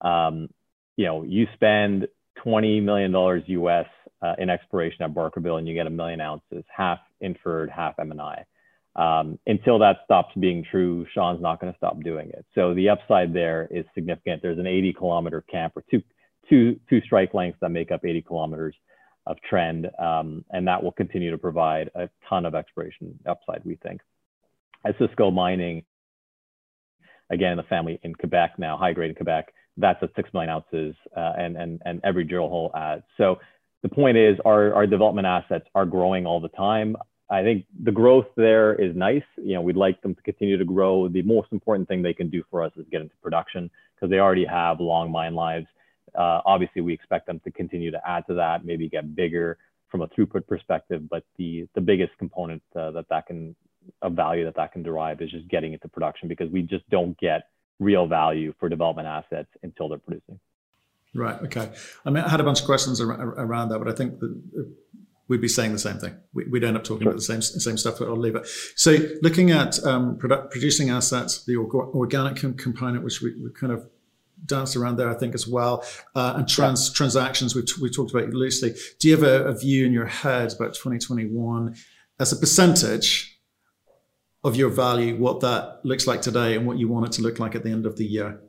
Um, you know, you spend 20 million dollars US uh, in exploration at Barkerville and you get a million ounces, half inferred, half M&I. Um, until that stops being true, Sean's not going to stop doing it. So the upside there is significant. There's an 80 kilometer camp or two, two, two strike lengths that make up 80 kilometers of trend. Um, and that will continue to provide a ton of exploration upside, we think. At Osisko Mining, again, the family in Quebec now, high grade in Quebec, that's at 6 million ounces uh, and, and, and every drill hole adds. So the point is our, our development assets are growing all the time. I think the growth there is nice. You know, we'd like them to continue to grow. The most important thing they can do for us is get into production because they already have long mine lives. Uh, obviously, we expect them to continue to add to that, maybe get bigger from a throughput perspective. But the the biggest component uh, that that can of value that that can derive is just getting into production because we just don't get real value for development assets until they're producing. Right. Okay. I mean, I had a bunch of questions around that, but I think that we'd be saying the same thing. We'd end up talking sure. about the same same stuff, but I'll leave it. So, looking at um, produ- producing assets, the organic component, which we, we, kind of danced around there, I think, as well, uh, and trans yeah. transactions, we, we talked about loosely. Do you have a, a view in your head about 2021 as a percentage of your value, what that looks like today, and what you want it to look like at the end of the year?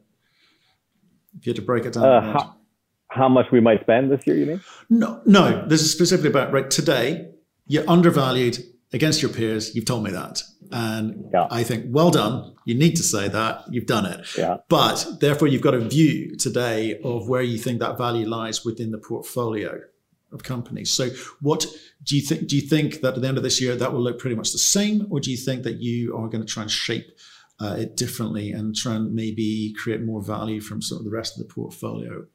If you had to break it down. Uh, how, how, much we might spend this year, you mean? No, no. This is specifically about right today. You're undervalued against your peers. You've told me that. And yeah. I think, well done. You need to say that. You've done it. Yeah. But therefore, you've got a view today of where you think that value lies within the portfolio of companies. So, what do you think? Do you think that at the end of this year that will look pretty much the same, or do you think that you are going to try and shape uh, it differently and try and maybe create more value from sort of the rest of the portfolio?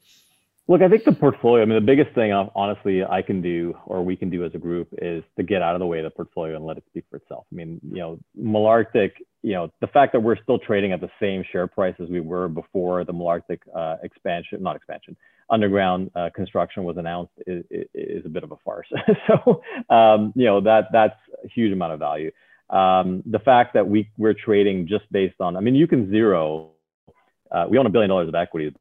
Look, I think the portfolio, I mean, the biggest thing, honestly, I can do or we can do as a group is to get out of the way of the portfolio and let it speak for itself. I mean, you know, Malartic, you know, the fact that we're still trading at the same share price as we were before the Malartic uh, expansion, not expansion, underground uh, construction was announced is, is, a bit of a farce. so, um, you know, that that's a huge amount of value um, the fact that we we're trading just based on, I mean, you can zero. Uh, we own a billion dollars of equity,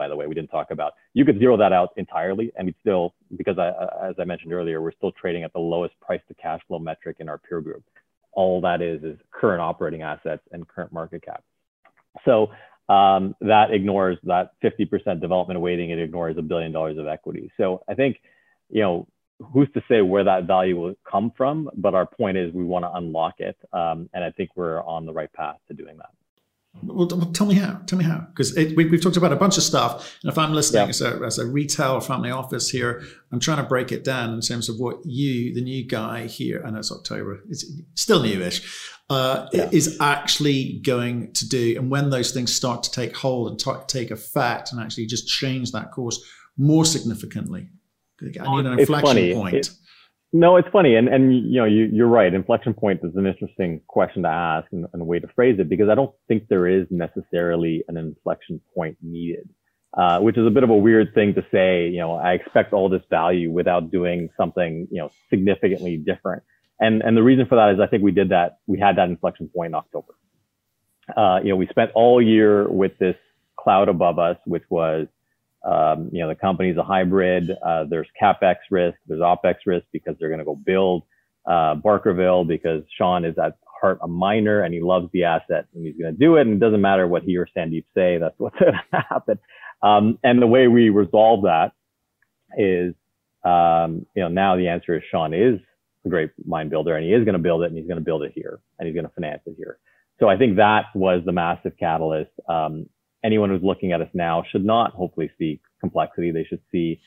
by the way. We didn't talk about. You could zero that out entirely, and we still, because I, as I mentioned earlier, we're still trading at the lowest price to cash flow metric in our peer group. All that is is current operating assets and current market cap. So um, that ignores that 50% development weighting. It ignores a billion dollars of equity. So I think, you know, who's to say where that value will come from? But our point is we want to unlock it, um, and I think we're on the right path to doing that. Well, tell me how. Tell me how, because we, have talked about a bunch of stuff, and if I'm listening yeah. as, a, as a retail family office here, I'm trying to break it down in terms of what you, the new guy here, and it's October, it's still newish, uh, yeah. is actually going to do, and when those things start to take hold and t- take effect, and actually just change that course more significantly. I need an inflection point. It, no, it's funny, and and you know you you're right. Inflection point is an interesting question to ask and, and a way to phrase it because I don't think there is necessarily an inflection point needed. uh, which is a bit of a weird thing to say. You know, I expect all this value without doing something, you know, significantly different. And, and the reason for that is I think we did that, we had that inflection point in October. Uh, you know, we spent all year with this cloud above us, which was, um, you know, the company's a hybrid. Uh, there's capex risk, there's opex risk because they're going to go build uh, Barkerville because Sean is at heart a miner and he loves the asset and he's going to do it. And it doesn't matter what he or Sandeep say, that's what's going to happen. Um, and the way we resolve that is, um, you know, now the answer is Sean is a great mine builder and he is going to build it and he's going to build it here and he's going to finance it here. So I think that was the massive catalyst. Um, anyone who's looking at us now should not hopefully see complexity. They should see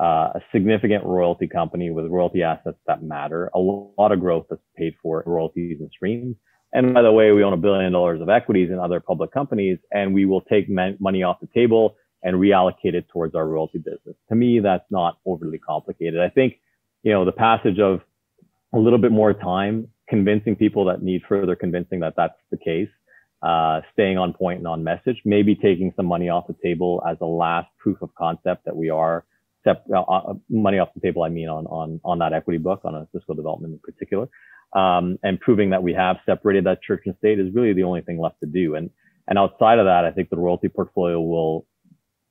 uh, a significant royalty company with royalty assets that matter, a lot of growth that's paid for royalties and streams. And by the way, we own a billion dollars of equities in other public companies, and we will take money off the table and reallocate it towards our royalty business. To me, that's not overly complicated. I think, you know, the passage of a little bit more time convincing people that need further convincing that that's the case, uh, staying on point and on message, maybe taking some money off the table as a last proof of concept that we are uh, uh, money off the table. I mean, on on on that equity book, on Osisko development in particular, um, and proving that we have separated that church and state is really the only thing left to do. And and outside of that, I think the royalty portfolio will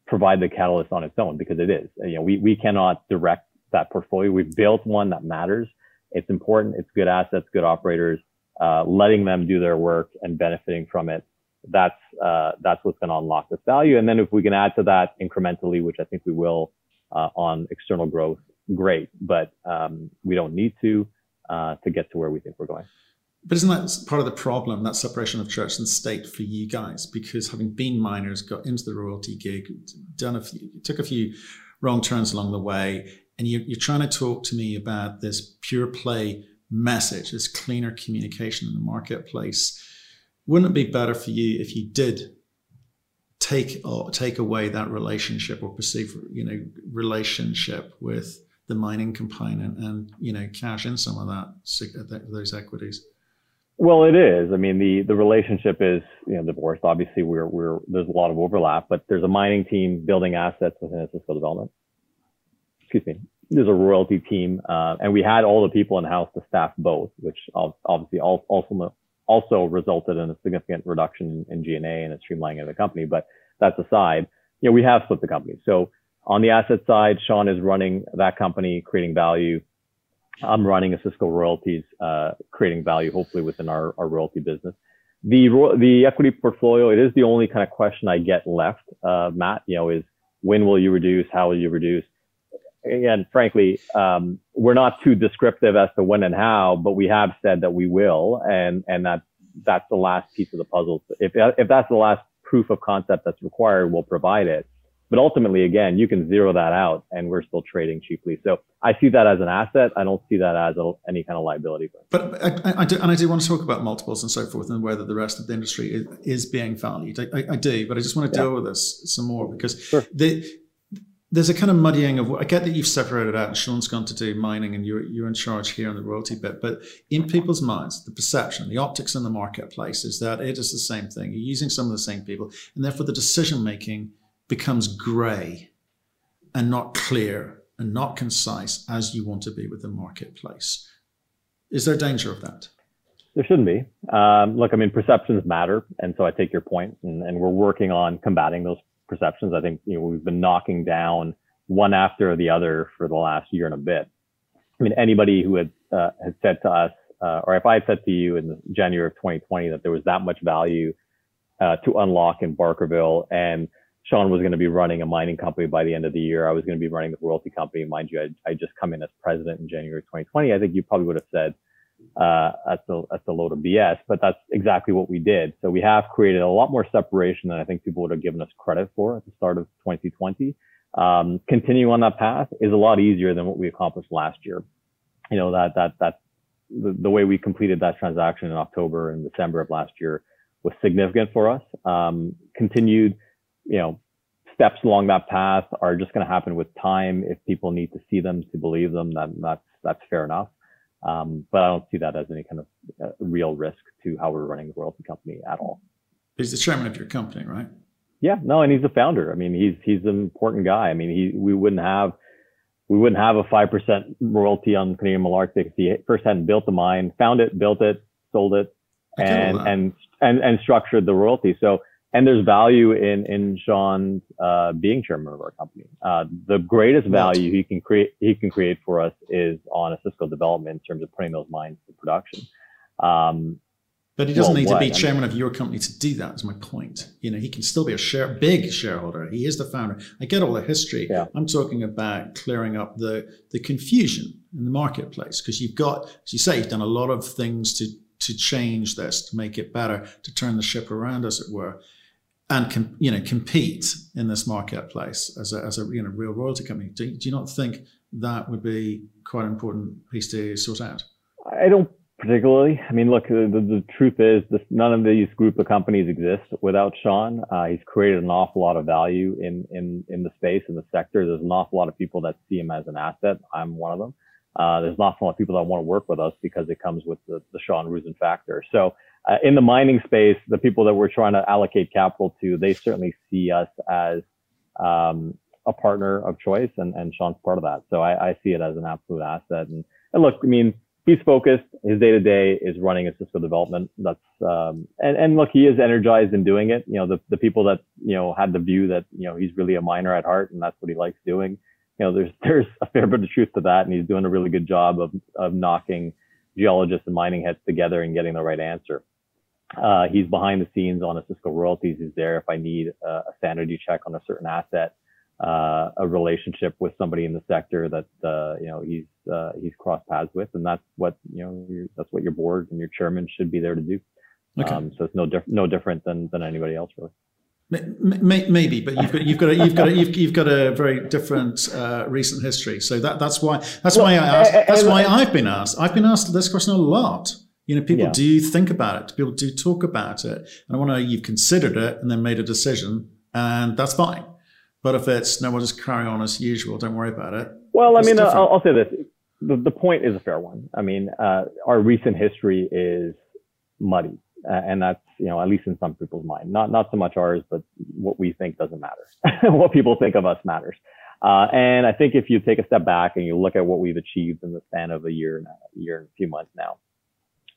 provide the catalyst on its own because it is. You know, we we cannot direct that portfolio. We've built one that matters. It's important. It's good assets, good operators. Uh, letting them do their work and benefiting from it. That's uh, that's what's going to unlock this value. And then if we can add to that incrementally, which I think we will uh, on external growth, great. But um, we don't need to uh, to get to where we think we're going. But isn't that part of the problem, that separation of church and state for you guys? Because having been miners, got into the royalty gig, done a few, took a few wrong turns along the way, and you're, you're trying to talk to me about this pure play message, this cleaner communication in the marketplace. Wouldn't it be better for you if you did take or take away that relationship or perceive you know relationship with the mining component and you know cash in some of uh, that those equities? Well it is. I mean the the relationship is you know divorced. Obviously we're we're there's a lot of overlap but there's a mining team building assets within Osisko development. Excuse me there's a royalty team uh, and we had all the people in house to staff both which obviously also also resulted in a significant reduction in G&A and a streamlining of the company. But that's aside, you know, we have split the company. So on the asset side, Sean is running that company, creating value. I'm running Osisko Royalties, uh, creating value, hopefully within our, our royalty business. The the equity portfolio, it is the only kind of question I get left, uh, Matt. You know, is when will you reduce? How will you reduce? Again, frankly, um, we're not too descriptive as to when and how, but we have said that we will, and and that that's the last piece of the puzzle. If if that's the last proof of concept that's required, we'll provide it. But ultimately, again, you can zero that out, and we're still trading cheaply. So I see that as an asset. I don't see that as a, any kind of liability. But I, I, do, and I do want to talk about multiples and so forth, and whether the rest of the industry is, is being valued. I, I, do, but I just want to yeah. deal with this some more because sure. the there's a kind of muddying of I get that you've separated out and Sean's gone to do mining and you're you're in charge here on the royalty bit, but in people's minds, the perception, the optics in the marketplace is that it is the same thing. You're using some of the same people, and therefore the decision making becomes grey and not clear and not concise as you want to be with the marketplace. Is there danger of that? There shouldn't be. Um, look, I mean, perceptions matter, and so I take your point, and, and we're working on combating those perceptions. I think you know we've been knocking down one after the other for the last year and a bit. I mean, anybody who had uh, had said to us, uh, or if I had said to you in January of 2020 that there was that much value uh, to unlock in Barkerville, and Sean was going to be running a mining company by the end of the year, I was going to be running the royalty company. Mind you, I, I just come in as president in January 2020. I think you probably would have said uh, that's a that's a load of BS, but that's exactly what we did. So we have created a lot more separation than I think people would have given us credit for at the start of 2020. Um, continuing on that path is a lot easier than what we accomplished last year. You know that that that the, the way we completed that transaction in October and December of last year was significant for us. Um, continued, you know, steps along that path are just going to happen with time. If people need to see them to believe them, then that's that's fair enough. Um, but I don't see that as any kind of uh, real risk to how we're running the royalty company at all. He's the chairman of your company, right? Yeah, no, and he's the founder. I mean, he's he's an important guy. I mean, he we wouldn't have we wouldn't have a five percent royalty on Canadian Malartic if he first hadn't built the mine, found it, built it, sold it, and and and and structured the royalty. So and there's value in in Sean uh, being chairman of our company. Uh, the greatest value he can create he can create for us is on Osisko development in terms of putting those mines to production. Um, but he doesn't well, need what? to be chairman of your company to do that. Is my point. You know, he can still be a share, big shareholder. He is the founder. I get all the history. Yeah. I'm talking about clearing up the the confusion in the marketplace because you've got, as you say, you've done a lot of things to to change this, to make it better, to turn the ship around, as it were, and com, you know compete in this marketplace as a, as a you know real royalty company. Do, do you not think that would be quite an important piece to sort out? I don't particularly. I mean, look, the, the truth is this, none of these group of companies exist without Sean. Uh, he's created an awful lot of value in, in, in the space, in the sector. There's an awful lot of people that see him as an asset. I'm one of them. Uh, there's an awful lot of people that want to work with us because it comes with the, the Sean Roosen factor. So uh, in the mining space, the people that we're trying to allocate capital to, they certainly see us as um, a partner of choice, and, and Sean's part of that. So I, I see it as an absolute asset. And, and look, I mean, he's focused. His day to day is running Osisko development. That's um, and and look, he is energized in doing it. You know, the the people that you know had the view that you know he's really a miner at heart and that's what he likes doing. You know, there's there's a fair bit of truth to that, and he's doing a really good job of of knocking geologists and mining heads together and getting the right answer. Uh, he's behind the scenes on Osisko royalties. He's there if I need a, a sanity check on a certain asset uh, a relationship with somebody in the sector that uh, you know he's uh, he's crossed paths with, and that's what you know that's what your board and your chairman should be there to do. Okay. Um, so it's no different no different than than anybody else really. Maybe, but you've got you've got a, you've got a, you've, you've got a very different uh, recent history. So that that's why that's well, why I uh, asked. Uh, that's uh, why I've been asked. I've been asked this question a lot. You know, people yeah. do think about it. People do talk about it, and I want to know you've considered it and then made a decision, and that's fine. But if it's no, we'll just carry on as usual. Don't worry about it. Well, I mean, I'll, I'll, say this: the, the point is a fair one. I mean, uh, our recent history is muddy, uh, and that's you know at least in some people's mind. Not not so much ours, but what we think doesn't matter. what people think of us matters. Uh, and I think if you take a step back and you look at what we've achieved in the span of a year and a year and a few months now,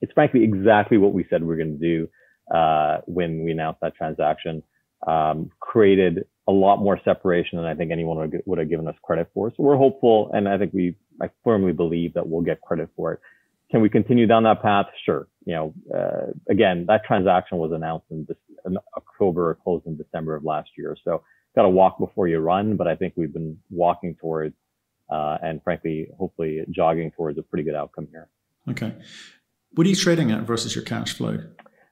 it's frankly exactly what we said we are going to do uh, when we announced that transaction. Um, created a lot more separation than I think anyone would, would have given us credit for. So we're hopeful, and I think we, I firmly believe that we'll get credit for it. Can we continue down that path? Sure. You know, uh, again, that transaction was announced in, in October, or closed in December of last year. So got to walk before you run, but I think we've been walking towards, uh, and frankly, hopefully jogging towards a pretty good outcome here. Okay. What are you trading at versus your cash flow?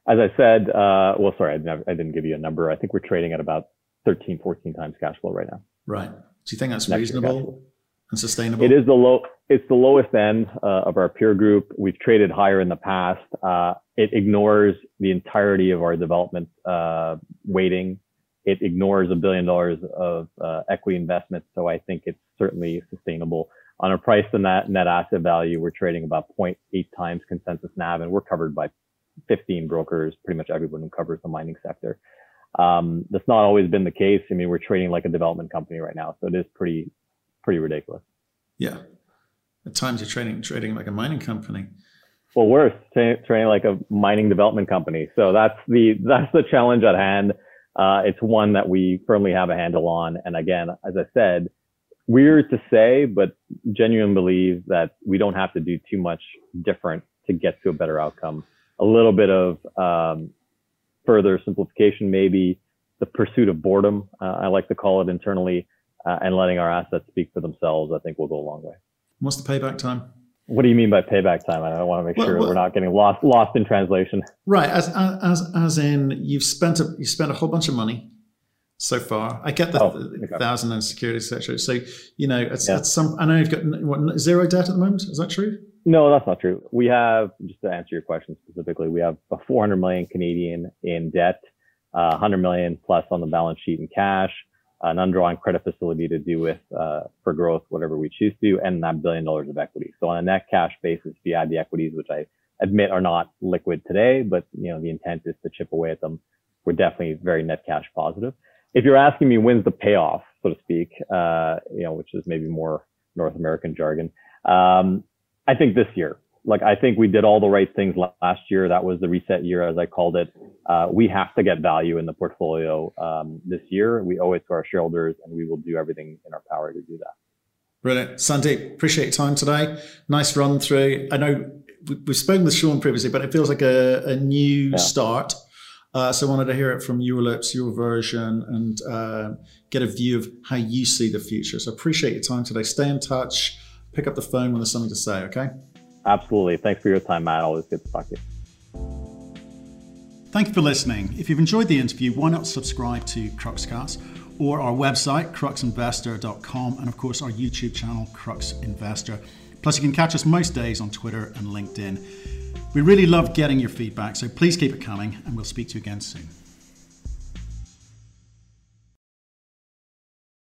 As I said, uh, well, sorry, I, never, I didn't give you a number. I think we're trading at about 13, 14 times cash flow right now. Right. Do you think that's Next reasonable and sustainable? It is the low. It's the lowest end uh, of our peer group. We've traded higher in the past. Uh, it ignores the entirety of our development uh, weighting. It ignores a billion dollars of uh, equity investment. So I think it's certainly sustainable. On a price to net, net asset value, we're trading about 0.8 times consensus NAV, and we're covered by 15 brokers, pretty much everyone who covers the mining sector. Um, that's not always been the case. I mean, we're trading like a development company right now, so it is pretty, pretty ridiculous. Yeah, at times you're trading trading like a mining company. Well, worse, tra- trading like a mining development company. So that's the that's the challenge at hand. Uh, it's one that we firmly have a handle on. And again, as I said, weird to say, but genuinely believe that we don't have to do too much different to get to a better outcome. A little bit of um, further simplification, maybe the pursuit of boredom, uh, I like to call it internally, uh, and letting our assets speak for themselves, I think will go a long way. What's the payback time? What do you mean by payback time? I want to make well, sure well, we're not getting lost lost in translation. Right, as as as in you've spent a you spent a whole bunch of money so far. I get the oh, okay. thousand and security, etc. So you know, it's, yeah. it's some. I know you've got what, zero debt at the moment. Is that true? No, that's not true. We have, just to answer your question specifically, we have a 400 million Canadian in debt, uh, 100 million plus on the balance sheet in cash, an undrawn credit facility to do with uh, for growth, whatever we choose to, and that billion dollars of equity. So on a net cash basis, if you add the equities, which I admit are not liquid today, but you know the intent is to chip away at them, we're definitely very net cash positive. if you're asking me when's the payoff, so to speak, uh, you know, which is maybe more North American jargon, um, I think this year. Like I think we did all the right things last year. That was the reset year, as I called it. Uh, we have to get value in the portfolio um, this year. We owe it to our shareholders, and we will do everything in our power to do that. Brilliant, Sandeep. Appreciate your time today. Nice run through. I know we've spoken with Sean previously, but it feels like a, a new yeah. start. Uh, so I wanted to hear it from your lips, your version, and uh, get a view of how you see the future. So appreciate your time today. Stay in touch. Pick up the phone when there's something to say. Okay. Absolutely. Thanks for your time, Matt. Always good to talk to you. Thank you for listening. If you've enjoyed the interview, why not subscribe to Cruxcast or our website, cruxinvestor.com, and of course our YouTube channel, Crux Investor. Plus, you can catch us most days on Twitter and LinkedIn. We really love getting your feedback, so please keep it coming, and we'll speak to you again soon.